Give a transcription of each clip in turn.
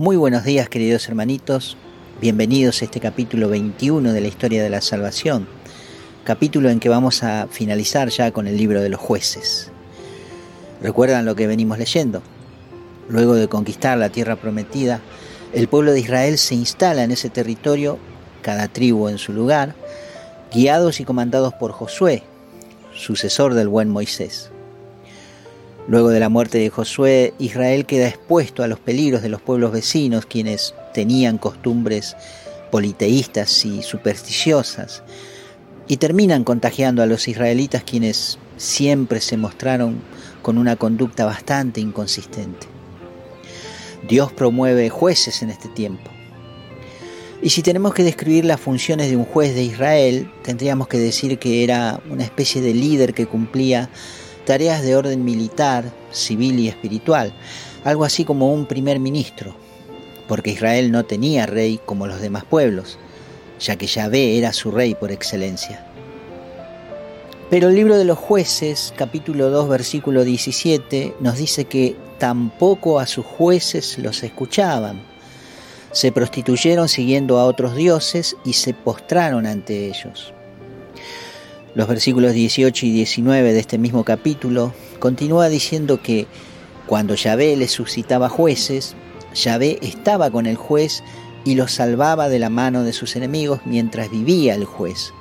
Muy buenos días queridos hermanitos, bienvenidos a este capítulo 21 de la historia de la salvación, capítulo en que vamos a finalizar ya con el libro de los jueces. ¿Recuerdan lo que venimos leyendo? Luego de conquistar la tierra prometida, el pueblo de Israel se instala en ese territorio, cada tribu en su lugar, guiados y comandados por Josué, sucesor del buen Moisés. Luego de la muerte de Josué, Israel queda expuesto a los peligros de los pueblos vecinos, quienes tenían costumbres politeístas y supersticiosas, y terminan contagiando a los israelitas quienes siempre se mostraron con una conducta bastante inconsistente. Dios promueve jueces en este tiempo. Y si tenemos que describir las funciones de un juez de Israel, tendríamos que decir que era una especie de líder que cumplía tareas de orden militar, civil y espiritual, algo así como un primer ministro, porque Israel no tenía rey como los demás pueblos, ya que Yahvé era su rey por excelencia. Pero el libro de los jueces, capítulo 2, versículo 17, nos dice que tampoco a sus jueces los escuchaban. Se prostituyeron siguiendo a otros dioses y se postraron ante ellos. Los versículos 18 y 19 de este mismo capítulo continúa diciendo que cuando Yahvé le suscitaba jueces, Yahvé estaba con el juez y lo salvaba de la mano de sus enemigos mientras vivía el juez,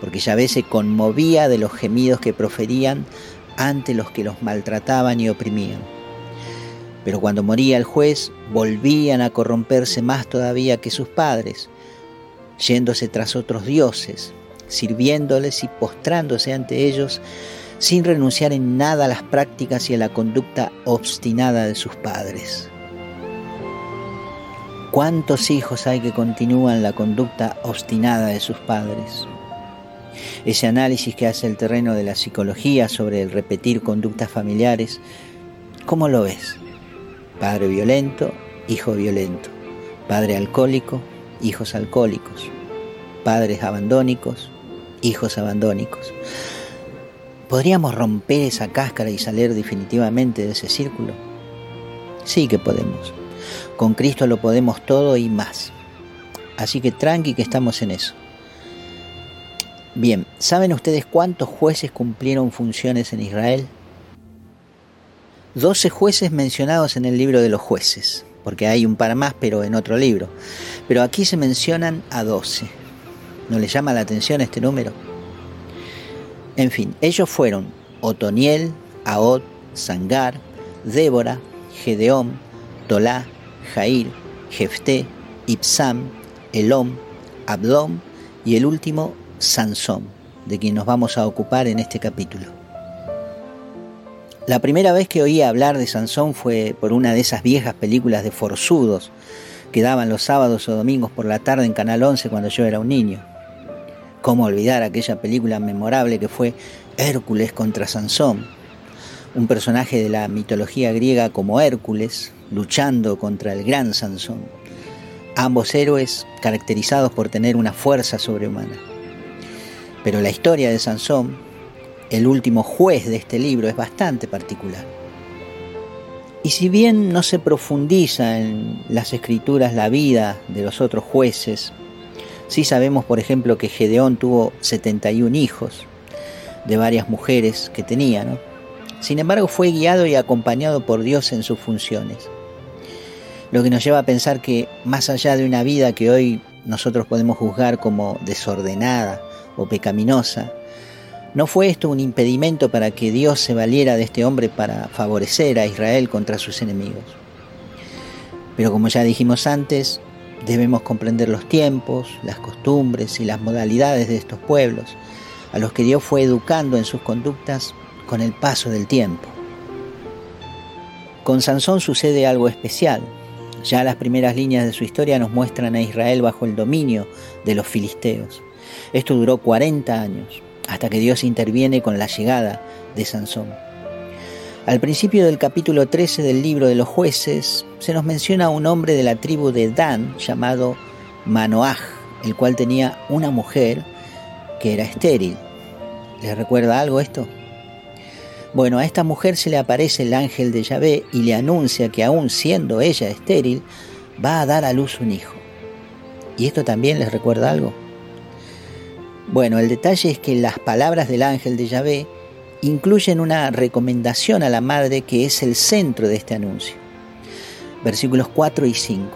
porque Yahvé se conmovía de los gemidos que proferían ante los que los maltrataban y oprimían. Pero cuando moría el juez, volvían a corromperse más todavía que sus padres, yéndose tras otros dioses, sirviéndoles y postrándose ante ellos sin renunciar en nada a las prácticas y a la conducta obstinada de sus padres. ¿Cuántos hijos hay que continúan la conducta obstinada de sus padres? Ese análisis que hace el terreno de la psicología sobre el repetir conductas familiares, ¿cómo lo ves? Padre violento, hijo violento. Padre alcohólico, hijos alcohólicos. Padres abandónicos, hijos abandónicos. ¿Podríamos romper esa cáscara y salir definitivamente de ese círculo? Sí que podemos. Con Cristo lo podemos todo y más. Así que tranqui que estamos en eso. Bien, ¿saben ustedes cuántos jueces cumplieron funciones en Israel? Doce jueces mencionados en el libro de los jueces, porque hay un par más, pero en otro libro. Pero aquí se mencionan a doce. ¿No le llama la atención este número? En fin, ellos fueron Otoniel, Aot, Sangar, Débora, Gedeón, Tolá, Jair, Jefté, Ipsam, Elom, Abdom y el último Sansón, de quien nos vamos a ocupar en este capítulo. La primera vez que oí hablar de Sansón fue por una de esas viejas películas de forzudos que daban los sábados o domingos por la tarde en Canal 11 cuando yo era un niño. ¿Cómo olvidar aquella película memorable que fue Hércules contra Sansón? Un personaje de la mitología griega como Hércules luchando contra el gran Sansón. Ambos héroes caracterizados por tener una fuerza sobrehumana. Pero la historia de Sansón, el último juez de este libro, es bastante particular. Y si bien no se profundiza en las escrituras la vida de los otros jueces, Sí sabemos, por ejemplo, que Gedeón tuvo 71 hijos de varias mujeres que tenía. Sin embargo, fue guiado y acompañado por Dios en sus funciones. Lo que nos lleva a pensar que más allá de una vida que hoy nosotros podemos juzgar como desordenada o pecaminosa, no fue esto un impedimento para que Dios se valiera de este hombre para favorecer a Israel contra sus enemigos. Pero como ya dijimos antes, Debemos comprender los tiempos, las costumbres y las modalidades de estos pueblos, a los que Dios fue educando en sus conductas con el paso del tiempo. Con Sansón sucede algo especial. Ya las primeras líneas de su historia nos muestran a Israel bajo el dominio de los filisteos. Esto duró 40 años, hasta que Dios interviene con la llegada de Sansón. Al principio del capítulo 13 del libro de los jueces se nos menciona a un hombre de la tribu de Dan llamado Manoaj, el cual tenía una mujer que era estéril. ¿Les recuerda algo esto? Bueno, a esta mujer se le aparece el ángel de Yahvé y le anuncia que aún siendo ella estéril, va a dar a luz un hijo. ¿Y esto también les recuerda algo? Bueno, el detalle es que las palabras del ángel de Yahvé incluyen una recomendación a la madre que es el centro de este anuncio. Versículos 4 y 5.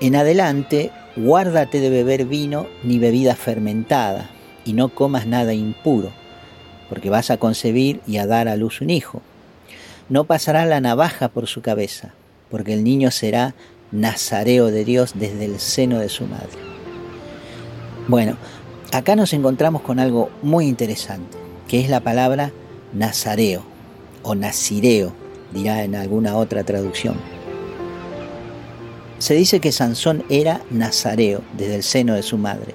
En adelante, guárdate de beber vino ni bebida fermentada, y no comas nada impuro, porque vas a concebir y a dar a luz un hijo. No pasará la navaja por su cabeza, porque el niño será nazareo de Dios desde el seno de su madre. Bueno, acá nos encontramos con algo muy interesante, que es la palabra nazareo o nazireo, dirá en alguna otra traducción. Se dice que Sansón era nazareo desde el seno de su madre,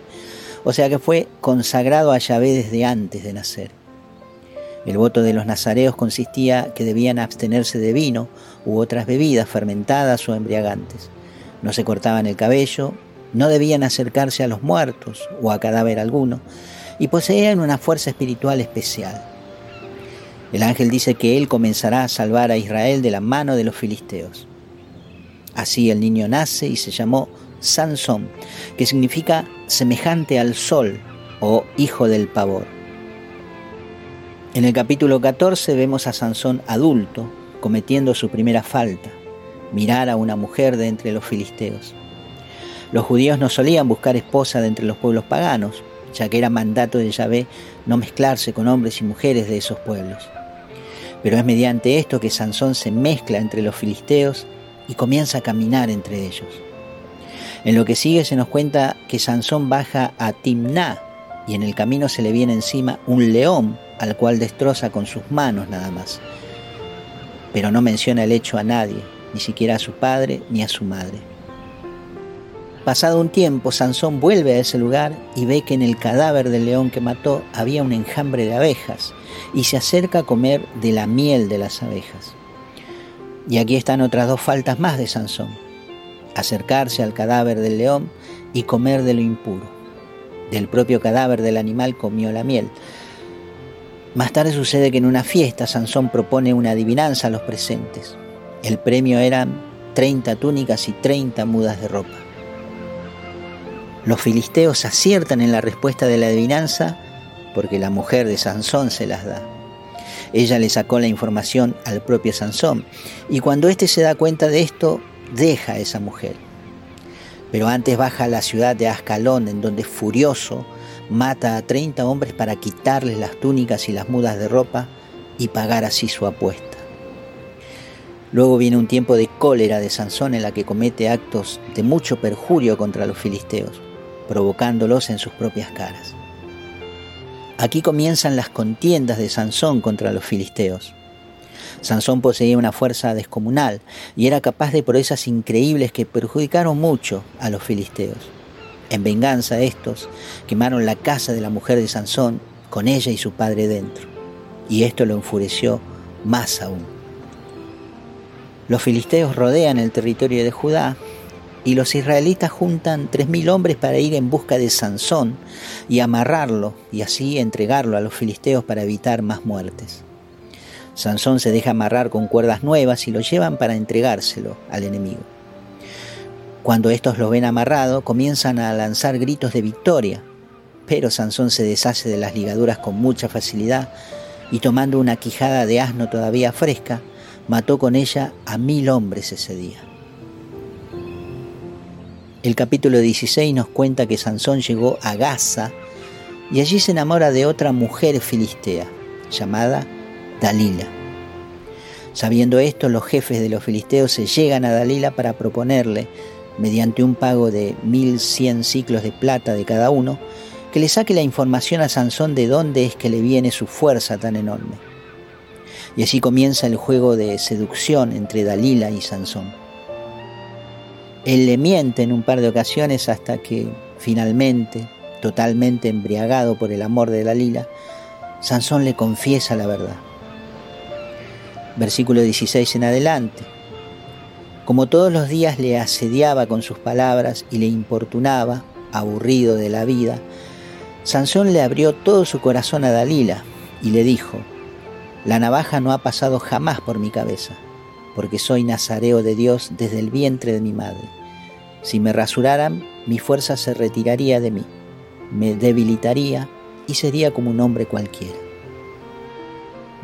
o sea que fue consagrado a Yahvé desde antes de nacer. El voto de los nazareos consistía que debían abstenerse de vino u otras bebidas fermentadas o embriagantes. No se cortaban el cabello, no debían acercarse a los muertos o a cadáver alguno, y poseían una fuerza espiritual especial. El ángel dice que él comenzará a salvar a Israel de la mano de los filisteos. Así el niño nace y se llamó Sansón, que significa semejante al sol o hijo del pavor. En el capítulo 14 vemos a Sansón adulto cometiendo su primera falta, mirar a una mujer de entre los filisteos. Los judíos no solían buscar esposa de entre los pueblos paganos, ya que era mandato de Yahvé no mezclarse con hombres y mujeres de esos pueblos. Pero es mediante esto que Sansón se mezcla entre los filisteos y comienza a caminar entre ellos. En lo que sigue se nos cuenta que Sansón baja a Timná y en el camino se le viene encima un león al cual destroza con sus manos nada más. Pero no menciona el hecho a nadie, ni siquiera a su padre ni a su madre. Pasado un tiempo, Sansón vuelve a ese lugar y ve que en el cadáver del león que mató había un enjambre de abejas y se acerca a comer de la miel de las abejas. Y aquí están otras dos faltas más de Sansón. Acercarse al cadáver del león y comer de lo impuro. Del propio cadáver del animal comió la miel. Más tarde sucede que en una fiesta Sansón propone una adivinanza a los presentes. El premio eran 30 túnicas y 30 mudas de ropa. Los filisteos aciertan en la respuesta de la adivinanza porque la mujer de Sansón se las da. Ella le sacó la información al propio Sansón y cuando éste se da cuenta de esto, deja a esa mujer. Pero antes baja a la ciudad de Ascalón, en donde furioso mata a 30 hombres para quitarles las túnicas y las mudas de ropa y pagar así su apuesta. Luego viene un tiempo de cólera de Sansón en la que comete actos de mucho perjurio contra los filisteos, provocándolos en sus propias caras. Aquí comienzan las contiendas de Sansón contra los filisteos. Sansón poseía una fuerza descomunal y era capaz de proezas increíbles que perjudicaron mucho a los filisteos. En venganza estos quemaron la casa de la mujer de Sansón con ella y su padre dentro, y esto lo enfureció más aún. Los filisteos rodean el territorio de Judá y los israelitas juntan tres mil hombres para ir en busca de Sansón y amarrarlo y así entregarlo a los filisteos para evitar más muertes. Sansón se deja amarrar con cuerdas nuevas y lo llevan para entregárselo al enemigo. Cuando estos lo ven amarrado, comienzan a lanzar gritos de victoria, pero Sansón se deshace de las ligaduras con mucha facilidad y tomando una quijada de asno todavía fresca, mató con ella a mil hombres ese día. El capítulo 16 nos cuenta que Sansón llegó a Gaza y allí se enamora de otra mujer filistea llamada Dalila. Sabiendo esto, los jefes de los filisteos se llegan a Dalila para proponerle mediante un pago de 1100 ciclos de plata de cada uno, que le saque la información a Sansón de dónde es que le viene su fuerza tan enorme. Y así comienza el juego de seducción entre Dalila y Sansón. Él le miente en un par de ocasiones hasta que finalmente, totalmente embriagado por el amor de Dalila, Sansón le confiesa la verdad. Versículo 16 en adelante. Como todos los días le asediaba con sus palabras y le importunaba, aburrido de la vida, Sansón le abrió todo su corazón a Dalila y le dijo, la navaja no ha pasado jamás por mi cabeza, porque soy nazareo de Dios desde el vientre de mi madre. Si me rasuraran, mi fuerza se retiraría de mí, me debilitaría y sería como un hombre cualquiera.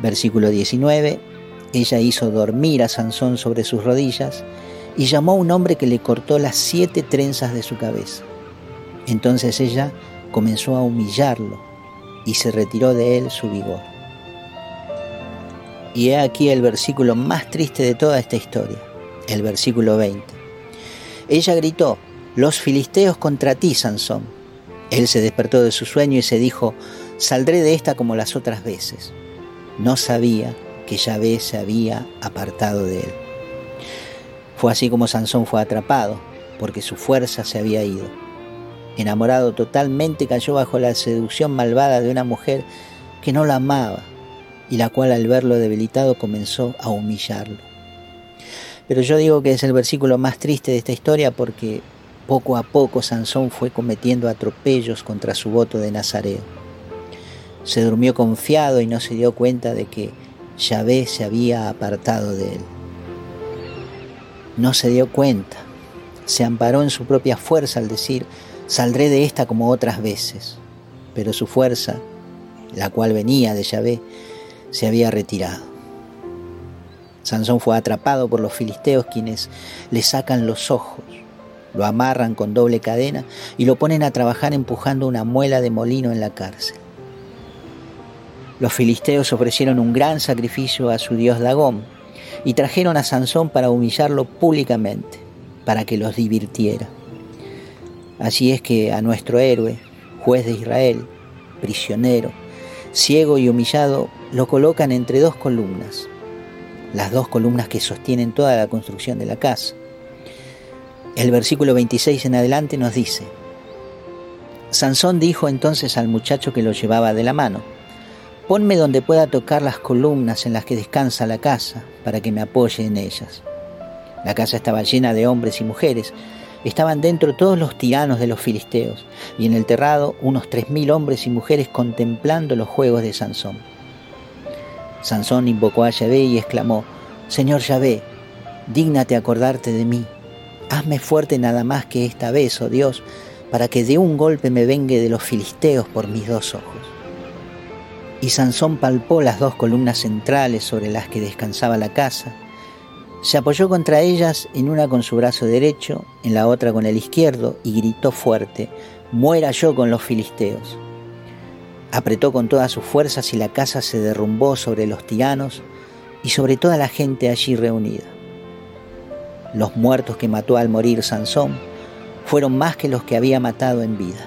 Versículo 19. Ella hizo dormir a Sansón sobre sus rodillas y llamó a un hombre que le cortó las siete trenzas de su cabeza. Entonces ella comenzó a humillarlo y se retiró de él su vigor. Y he aquí el versículo más triste de toda esta historia, el versículo 20. Ella gritó, los filisteos contra ti, Sansón. Él se despertó de su sueño y se dijo, saldré de esta como las otras veces. No sabía que Yahvé se había apartado de él. Fue así como Sansón fue atrapado, porque su fuerza se había ido. Enamorado totalmente cayó bajo la seducción malvada de una mujer que no la amaba y la cual al verlo debilitado comenzó a humillarlo. Pero yo digo que es el versículo más triste de esta historia porque poco a poco Sansón fue cometiendo atropellos contra su voto de Nazareo. Se durmió confiado y no se dio cuenta de que Yahvé se había apartado de él. No se dio cuenta, se amparó en su propia fuerza al decir, saldré de esta como otras veces. Pero su fuerza, la cual venía de Yahvé, se había retirado. Sansón fue atrapado por los filisteos quienes le sacan los ojos, lo amarran con doble cadena y lo ponen a trabajar empujando una muela de molino en la cárcel. Los filisteos ofrecieron un gran sacrificio a su dios Dagón y trajeron a Sansón para humillarlo públicamente, para que los divirtiera. Así es que a nuestro héroe, juez de Israel, prisionero, ciego y humillado, lo colocan entre dos columnas, las dos columnas que sostienen toda la construcción de la casa. El versículo 26 en adelante nos dice, Sansón dijo entonces al muchacho que lo llevaba de la mano, ponme donde pueda tocar las columnas en las que descansa la casa, para que me apoye en ellas. La casa estaba llena de hombres y mujeres, Estaban dentro todos los tiranos de los filisteos, y en el terrado unos tres mil hombres y mujeres contemplando los juegos de Sansón. Sansón invocó a Yahvé y exclamó, Señor Yahvé, dígnate acordarte de mí. Hazme fuerte nada más que esta vez, oh Dios, para que de un golpe me vengue de los filisteos por mis dos ojos. Y Sansón palpó las dos columnas centrales sobre las que descansaba la casa, se apoyó contra ellas en una con su brazo derecho, en la otra con el izquierdo, y gritó fuerte, Muera yo con los filisteos. Apretó con todas sus fuerzas y la casa se derrumbó sobre los tiranos y sobre toda la gente allí reunida. Los muertos que mató al morir Sansón fueron más que los que había matado en vida.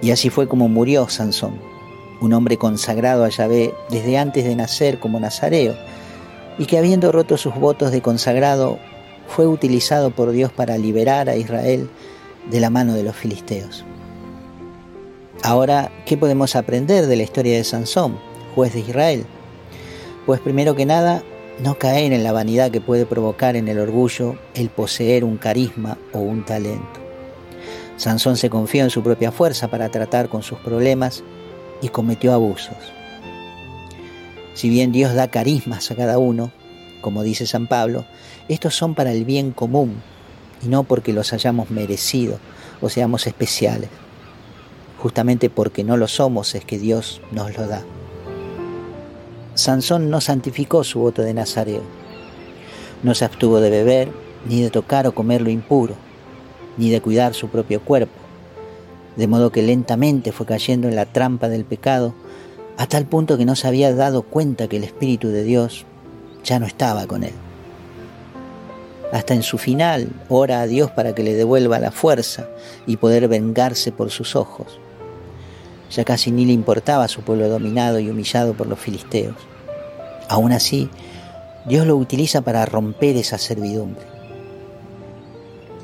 Y así fue como murió Sansón, un hombre consagrado a Yahvé desde antes de nacer como nazareo, y que habiendo roto sus votos de consagrado, fue utilizado por Dios para liberar a Israel de la mano de los filisteos. Ahora, ¿qué podemos aprender de la historia de Sansón, juez de Israel? Pues primero que nada, no caer en la vanidad que puede provocar en el orgullo el poseer un carisma o un talento. Sansón se confió en su propia fuerza para tratar con sus problemas y cometió abusos. Si bien Dios da carismas a cada uno, como dice San Pablo, estos son para el bien común y no porque los hayamos merecido o seamos especiales. Justamente porque no lo somos es que Dios nos lo da. Sansón no santificó su voto de Nazareo. No se abstuvo de beber, ni de tocar o comer lo impuro, ni de cuidar su propio cuerpo, de modo que lentamente fue cayendo en la trampa del pecado a tal punto que no se había dado cuenta que el Espíritu de Dios ya no estaba con él. Hasta en su final ora a Dios para que le devuelva la fuerza y poder vengarse por sus ojos. Ya casi ni le importaba su pueblo dominado y humillado por los filisteos. Aún así, Dios lo utiliza para romper esa servidumbre.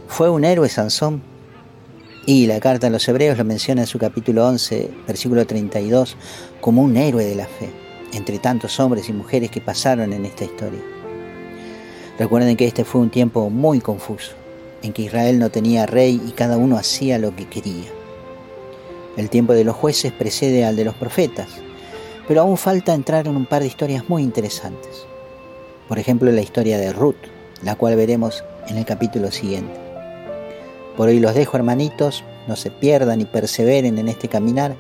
Fue un héroe Sansón y la carta a los hebreos lo menciona en su capítulo 11, versículo 32, como un héroe de la fe, entre tantos hombres y mujeres que pasaron en esta historia. Recuerden que este fue un tiempo muy confuso, en que Israel no tenía rey y cada uno hacía lo que quería. El tiempo de los jueces precede al de los profetas, pero aún falta entrar en un par de historias muy interesantes. Por ejemplo, la historia de Ruth, la cual veremos en el capítulo siguiente. Por hoy los dejo, hermanitos, no se pierdan y perseveren en este caminar,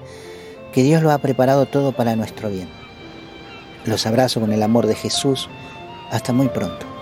que Dios lo ha preparado todo para nuestro bien. Los abrazo con el amor de Jesús. Hasta muy pronto.